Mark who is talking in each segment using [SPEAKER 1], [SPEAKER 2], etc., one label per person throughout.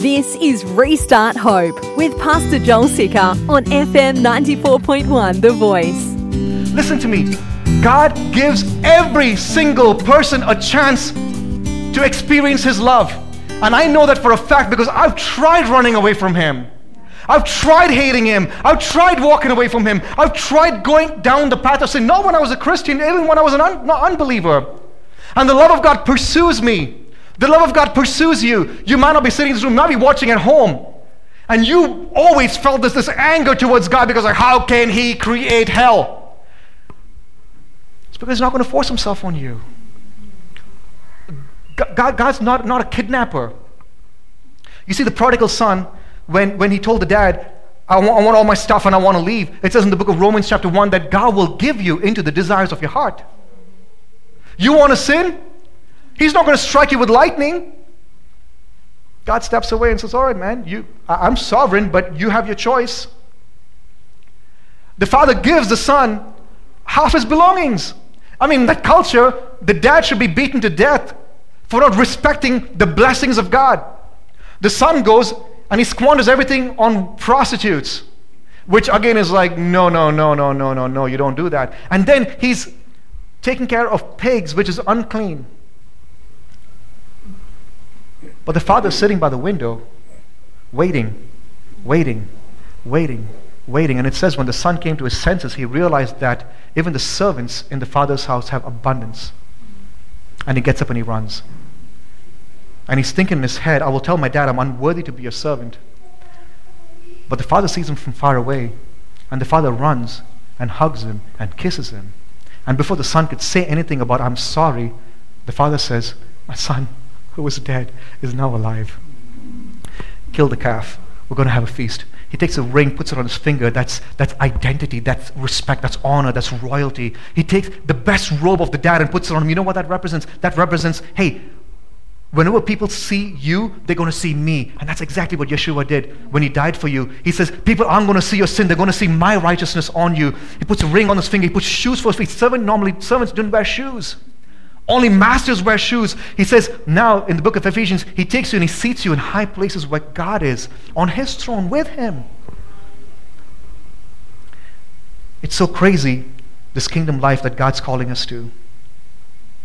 [SPEAKER 1] This is Restart Hope with Pastor Joel Sicker on FM 94.1 The Voice.
[SPEAKER 2] Listen to me. God gives every single person a chance to experience His love. And I know that for a fact because I've tried running away from Him. I've tried hating Him. I've tried walking away from Him. I've tried going down the path of sin. Not when I was a Christian, even when I was an un- unbeliever. And the love of God pursues me. The love of God pursues you. You might not be sitting in this room, might be watching at home. And you always felt this, this anger towards God because, like, how can He create hell? It's because He's not going to force Himself on you. God, God's not, not a kidnapper. You see, the prodigal son, when, when he told the dad, I want, I want all my stuff and I want to leave, it says in the book of Romans, chapter 1, that God will give you into the desires of your heart. You want to sin? He's not going to strike you with lightning. God steps away and says, All right, man, you, I'm sovereign, but you have your choice. The father gives the son half his belongings. I mean, in that culture, the dad should be beaten to death for not respecting the blessings of God. The son goes and he squanders everything on prostitutes, which again is like, no, no, no, no, no, no, no, you don't do that. And then he's taking care of pigs, which is unclean. But the father's sitting by the window, waiting, waiting, waiting, waiting. And it says when the son came to his senses, he realized that even the servants in the father's house have abundance. And he gets up and he runs. And he's thinking in his head, I will tell my dad I'm unworthy to be a servant. But the father sees him from far away, and the father runs and hugs him and kisses him. And before the son could say anything about, I'm sorry, the father says, My son, who was dead, is now alive. Kill the calf. We're going to have a feast. He takes a ring, puts it on his finger. That's, that's identity, that's respect, that's honor, that's royalty. He takes the best robe of the dad and puts it on him. You know what that represents? That represents, hey, whenever people see you, they're going to see me. And that's exactly what Yeshua did when he died for you. He says, people aren't going to see your sin. They're going to see my righteousness on you. He puts a ring on his finger. He puts shoes for his feet. Servant normally, servants don't wear shoes. Only masters wear shoes. He says now in the book of Ephesians, he takes you and he seats you in high places where God is, on his throne with him. It's so crazy, this kingdom life that God's calling us to.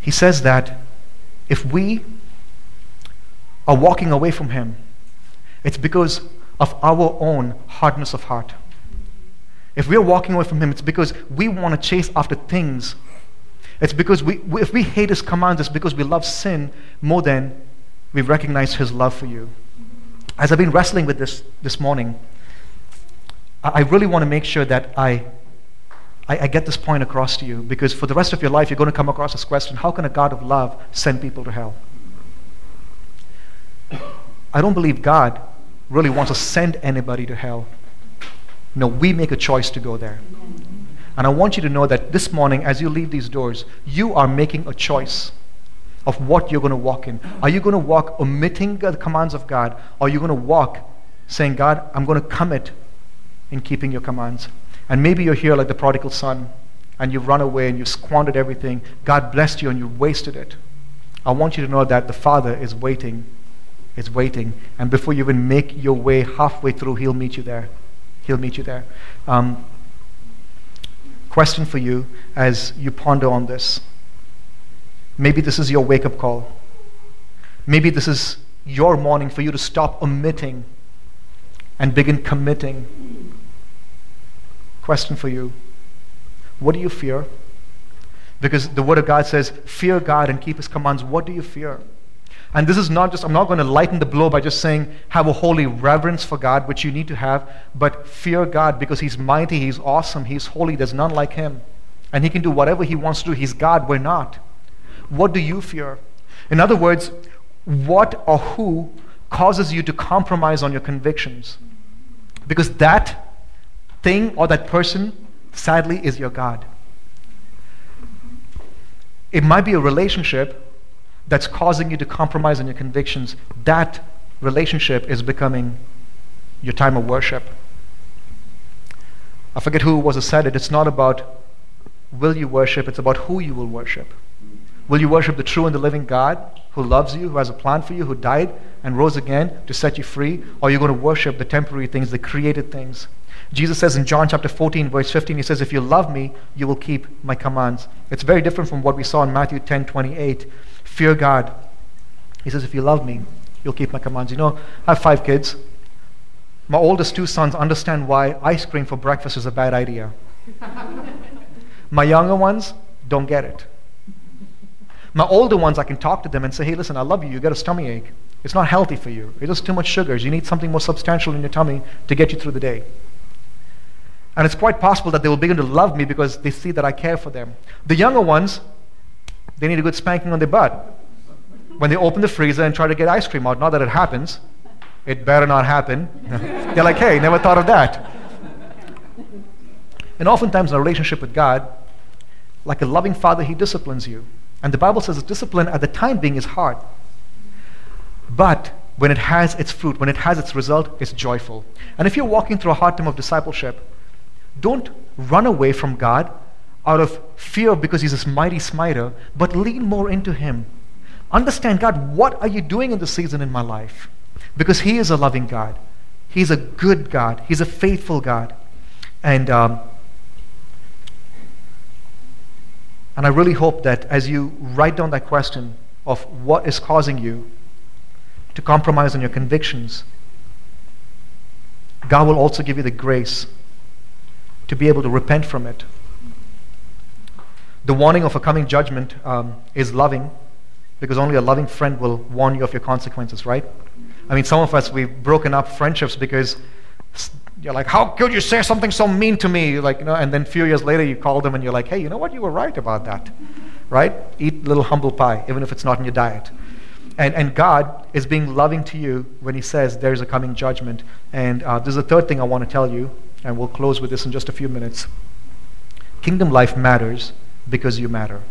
[SPEAKER 2] He says that if we are walking away from him, it's because of our own hardness of heart. If we're walking away from him, it's because we want to chase after things it's because we, if we hate his commands, it's because we love sin more than we recognize his love for you. As I've been wrestling with this this morning, I really want to make sure that I, I, I get this point across to you because for the rest of your life, you're going to come across this question how can a God of love send people to hell? I don't believe God really wants to send anybody to hell. No, we make a choice to go there. And I want you to know that this morning, as you leave these doors, you are making a choice of what you're going to walk in. Are you going to walk omitting the commands of God? Or are you going to walk saying, God, I'm going to commit in keeping your commands? And maybe you're here like the prodigal son and you've run away and you've squandered everything. God blessed you and you wasted it. I want you to know that the Father is waiting, is waiting. And before you even make your way halfway through, He'll meet you there. He'll meet you there. Um, question for you as you ponder on this. Maybe this is your wake up call. Maybe this is your morning for you to stop omitting and begin committing. Question for you What do you fear? Because the Word of God says, Fear God and keep His commands. What do you fear? And this is not just, I'm not going to lighten the blow by just saying have a holy reverence for God, which you need to have, but fear God because He's mighty, He's awesome, He's holy, there's none like Him. And He can do whatever He wants to do. He's God, we're not. What do you fear? In other words, what or who causes you to compromise on your convictions? Because that thing or that person, sadly, is your God. It might be a relationship that's causing you to compromise on your convictions, that relationship is becoming your time of worship. I forget who was who said it. It's not about will you worship, it's about who you will worship. Will you worship the true and the living God who loves you, who has a plan for you, who died and rose again to set you free? Or are you going to worship the temporary things, the created things? Jesus says in John chapter 14, verse 15, he says, If you love me, you will keep my commands. It's very different from what we saw in Matthew 10 28. Fear God. He says, If you love me, you'll keep my commands. You know, I have five kids. My oldest two sons understand why ice cream for breakfast is a bad idea. my younger ones don't get it. My older ones, I can talk to them and say, hey, listen, I love you. You got a stomach ache. It's not healthy for you. It's just too much sugars. You need something more substantial in your tummy to get you through the day. And it's quite possible that they will begin to love me because they see that I care for them. The younger ones, they need a good spanking on their butt. When they open the freezer and try to get ice cream out, not that it happens, it better not happen. They're like, hey, never thought of that. And oftentimes in a relationship with God, like a loving father, he disciplines you. And the Bible says discipline at the time being is hard. But when it has its fruit, when it has its result, it's joyful. And if you're walking through a hard time of discipleship, don't run away from God out of fear because He's this mighty smiter, but lean more into Him. Understand, God, what are you doing in this season in my life? Because He is a loving God. He's a good God. He's a faithful God. And um, And I really hope that as you write down that question of what is causing you to compromise on your convictions, God will also give you the grace to be able to repent from it. The warning of a coming judgment um, is loving because only a loving friend will warn you of your consequences, right? I mean, some of us, we've broken up friendships because you're like, how could you say something so mean to me? Like, you know, and then a few years later you call them and you're like, hey, you know what? You were right about that. Right? Eat little humble pie, even if it's not in your diet. And, and God is being loving to you when He says there's a coming judgment. And uh, there's a third thing I want to tell you, and we'll close with this in just a few minutes. Kingdom life matters because you matter.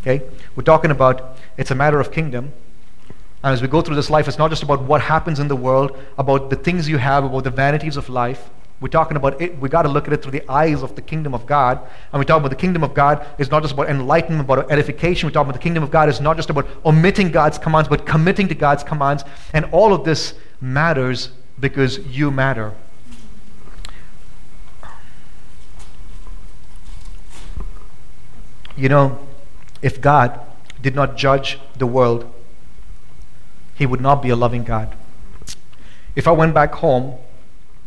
[SPEAKER 2] Okay? We're talking about it's a matter of kingdom, and as we go through this life, it's not just about what happens in the world, about the things you have, about the vanities of life. We're talking about it, we got to look at it through the eyes of the kingdom of God. And we talk about the kingdom of God is not just about enlightenment, about edification. We talk about the kingdom of God is not just about omitting God's commands, but committing to God's commands. And all of this matters because you matter. You know, if God did not judge the world he would not be a loving God. If I went back home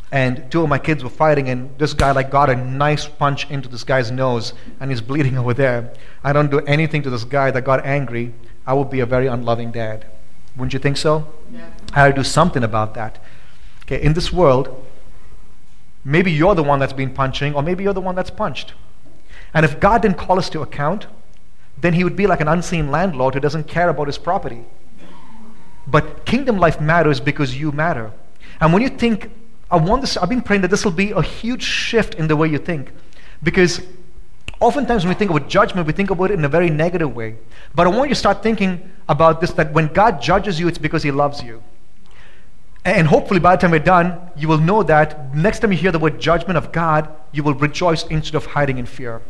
[SPEAKER 2] and two of my kids were fighting and this guy like got a nice punch into this guy's nose and he's bleeding over there, I don't do anything to this guy that got angry, I would be a very unloving dad. Wouldn't you think so? Yeah. I had to do something about that. Okay, in this world, maybe you're the one that's been punching, or maybe you're the one that's punched. And if God didn't call us to account, then he would be like an unseen landlord who doesn't care about his property. But kingdom life matters because you matter. And when you think, I want this, I've been praying that this will be a huge shift in the way you think. Because oftentimes when we think about judgment, we think about it in a very negative way. But I want you to start thinking about this that when God judges you, it's because He loves you. And hopefully, by the time we're done, you will know that next time you hear the word judgment of God, you will rejoice instead of hiding in fear.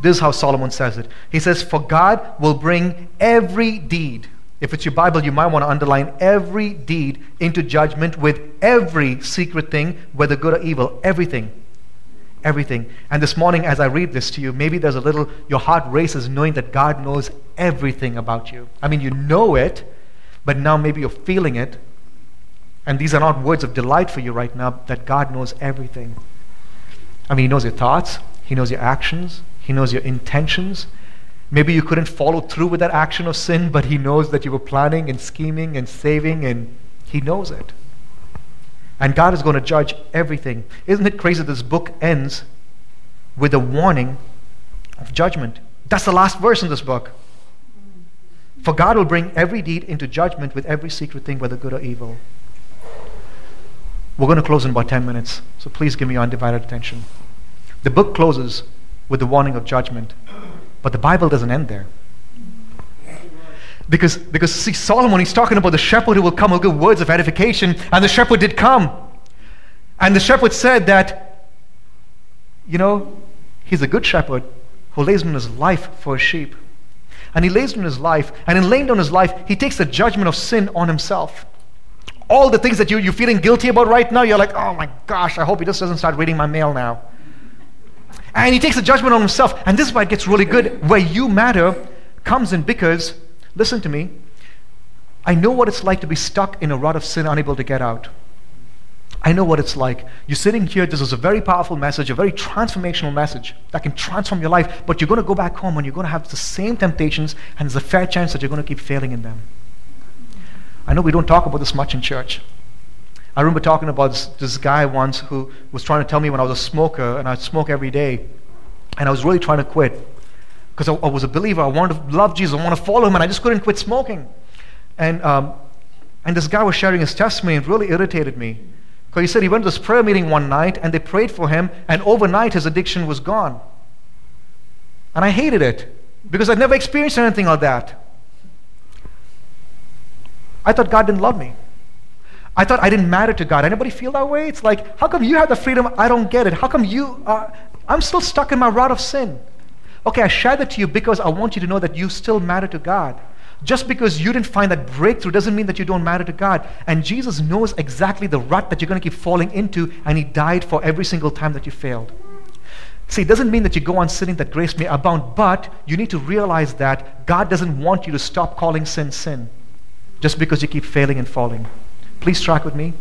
[SPEAKER 2] This is how Solomon says it. He says, For God will bring every deed if it's your Bible, you might want to underline every deed into judgment with every secret thing, whether good or evil, everything. Everything. And this morning, as I read this to you, maybe there's a little, your heart races knowing that God knows everything about you. I mean, you know it, but now maybe you're feeling it. And these are not words of delight for you right now, that God knows everything. I mean, He knows your thoughts, He knows your actions, He knows your intentions, Maybe you couldn't follow through with that action of sin, but He knows that you were planning and scheming and saving, and He knows it. And God is going to judge everything. Isn't it crazy this book ends with a warning of judgment? That's the last verse in this book. For God will bring every deed into judgment with every secret thing, whether good or evil. We're going to close in about 10 minutes, so please give me your undivided attention. The book closes with the warning of judgment. But the Bible doesn't end there. Because, because see, Solomon, he's talking about the shepherd who will come, will give words of edification, and the shepherd did come. And the shepherd said that, you know, he's a good shepherd who lays down his life for his sheep. and he lays down his life. And in laying down his life, he takes the judgment of sin on himself. All the things that you, you're feeling guilty about right now, you're like, oh my gosh, I hope he just doesn't start reading my mail now. And he takes the judgment on himself. And this is why it gets really good. Where you matter comes in because, listen to me, I know what it's like to be stuck in a rut of sin, unable to get out. I know what it's like. You're sitting here, this is a very powerful message, a very transformational message that can transform your life, but you're going to go back home and you're going to have the same temptations, and there's a fair chance that you're going to keep failing in them. I know we don't talk about this much in church. I remember talking about this, this guy once who was trying to tell me when I was a smoker, and I'd smoke every day, and I was really trying to quit because I, I, was a believer. I wanted to love Jesus, I wanted to follow him, and I just couldn't quit smoking. And, um, and this guy was sharing his testimony, and it really irritated me. Because he said he went to this prayer meeting one night and they prayed for him, and overnight his addiction was gone. And I hated it because I'd never experienced anything like that. I thought God didn't love me. I thought I didn't matter to God. Anybody feel that way? It's like, how come you have the freedom? I don't get it. How come you, uh, I'm still stuck in my rut of sin. Okay, I share that to you because I want you to know that you still matter to God. Just because you didn't find that breakthrough doesn't mean that you don't matter to God. And Jesus knows exactly the rut that you're going to keep falling into, and He died for every single time that you failed. See, it doesn't mean that you go on sinning that grace may abound, but you need to realize that God doesn't want you to stop calling sin sin just because you keep failing and falling. Please track with me.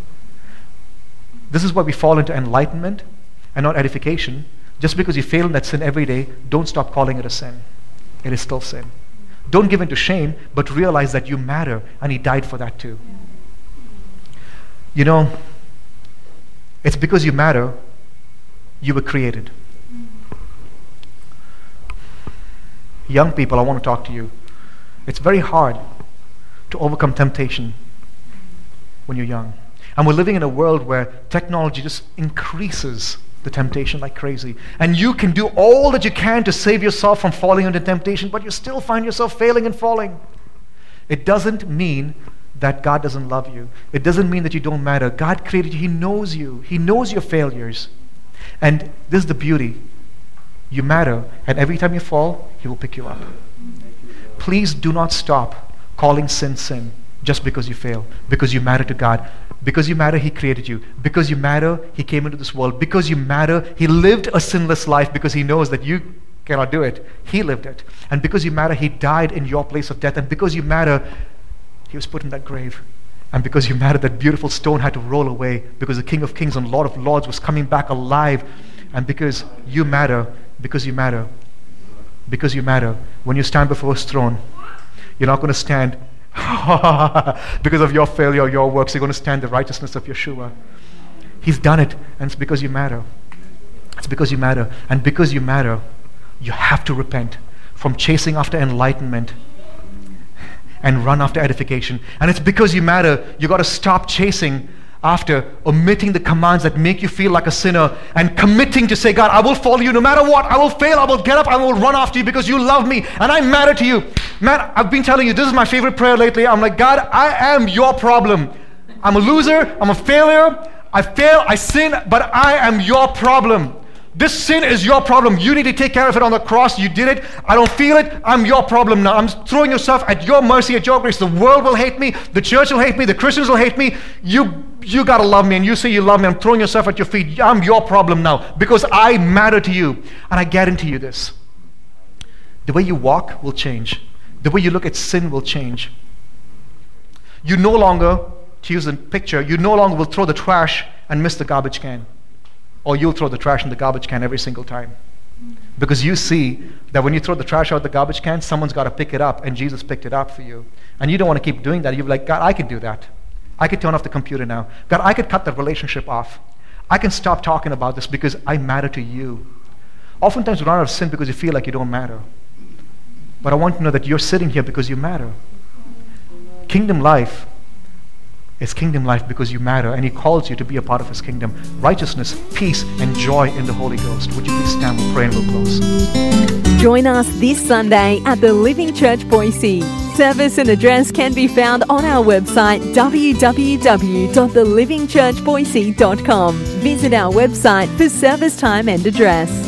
[SPEAKER 2] This is why we fall into enlightenment and not edification. Just because you fail in that sin every day, don't stop calling it a sin. It is still sin. Don't give in to shame, but realize that you matter, and He died for that too. You know, it's because you matter, you were created. Young people, I want to talk to you. It's very hard to overcome temptation when you're young. And we're living in a world where technology just increases the temptation like crazy. And you can do all that you can to save yourself from falling into temptation, but you still find yourself failing and falling. It doesn't mean that God doesn't love you. It doesn't mean that you don't matter. God created you, He knows you, He knows your failures. And this is the beauty. You matter, and every time you fall, He will pick you up. Please do not stop calling sin sin just because you fail, because you matter to God. Because you matter, He created you. Because you matter, He came into this world. Because you matter, He lived a sinless life because He knows that you cannot do it. He lived it. And because you matter, He died in your place of death. And because you matter, He was put in that grave. And because you matter, that beautiful stone had to roll away because the King of Kings and Lord of Lords was coming back alive. And because you matter, because you matter, because you matter, when you stand before His throne, you're not going to stand because of your failure, your works, you're going to stand the righteousness of Yeshua. He's done it, and it's because you matter. It's because you matter. And because you matter, you have to repent from chasing after enlightenment and run after edification. And it's because you matter, you got to stop chasing after omitting the commands that make you feel like a sinner and committing to say, God, I will follow you no matter what. I will fail. I will get up. I will run after you because you love me and I matter to you. Man, I've been telling you, this is my favorite prayer lately. I'm like, God, I am your problem. I'm a loser. I'm a failure. I fail. I sin, but I am your problem. This sin is your problem. You need to take care of it on the cross. You did it. I don't feel it. I'm your problem now. I'm throwing yourself at your mercy, at your grace. The world will hate me. The church will hate me. The Christians will hate me. You, you got to love me. And you say you love me. I'm throwing yourself at your feet. I'm your problem now because I matter to you. And I guarantee you this the way you walk will change, the way you look at sin will change. You no longer, to use a picture, you no longer will throw the trash and miss the garbage can or you'll throw the trash in the garbage can every single time. Because you see that when you throw the trash out the garbage can, someone's got to pick it up, and Jesus picked it up for you. And you don't want to keep doing that. You're like, God, I can do that. I could turn off the computer now. God, I could cut that relationship off. I can stop talking about this because I matter to you. Oftentimes we run out of sin because you feel like you don't matter. But I want to know that you're sitting here because you matter. Kingdom life it's kingdom life because you matter, and He calls you to be a part of His kingdom. Righteousness, peace, and joy in the Holy Ghost. Would you please stand? We'll pray and we'll close.
[SPEAKER 1] Join us this Sunday at the Living Church Boise. Service and address can be found on our website www.thelivingchurchboise.com. Visit our website for service time and address.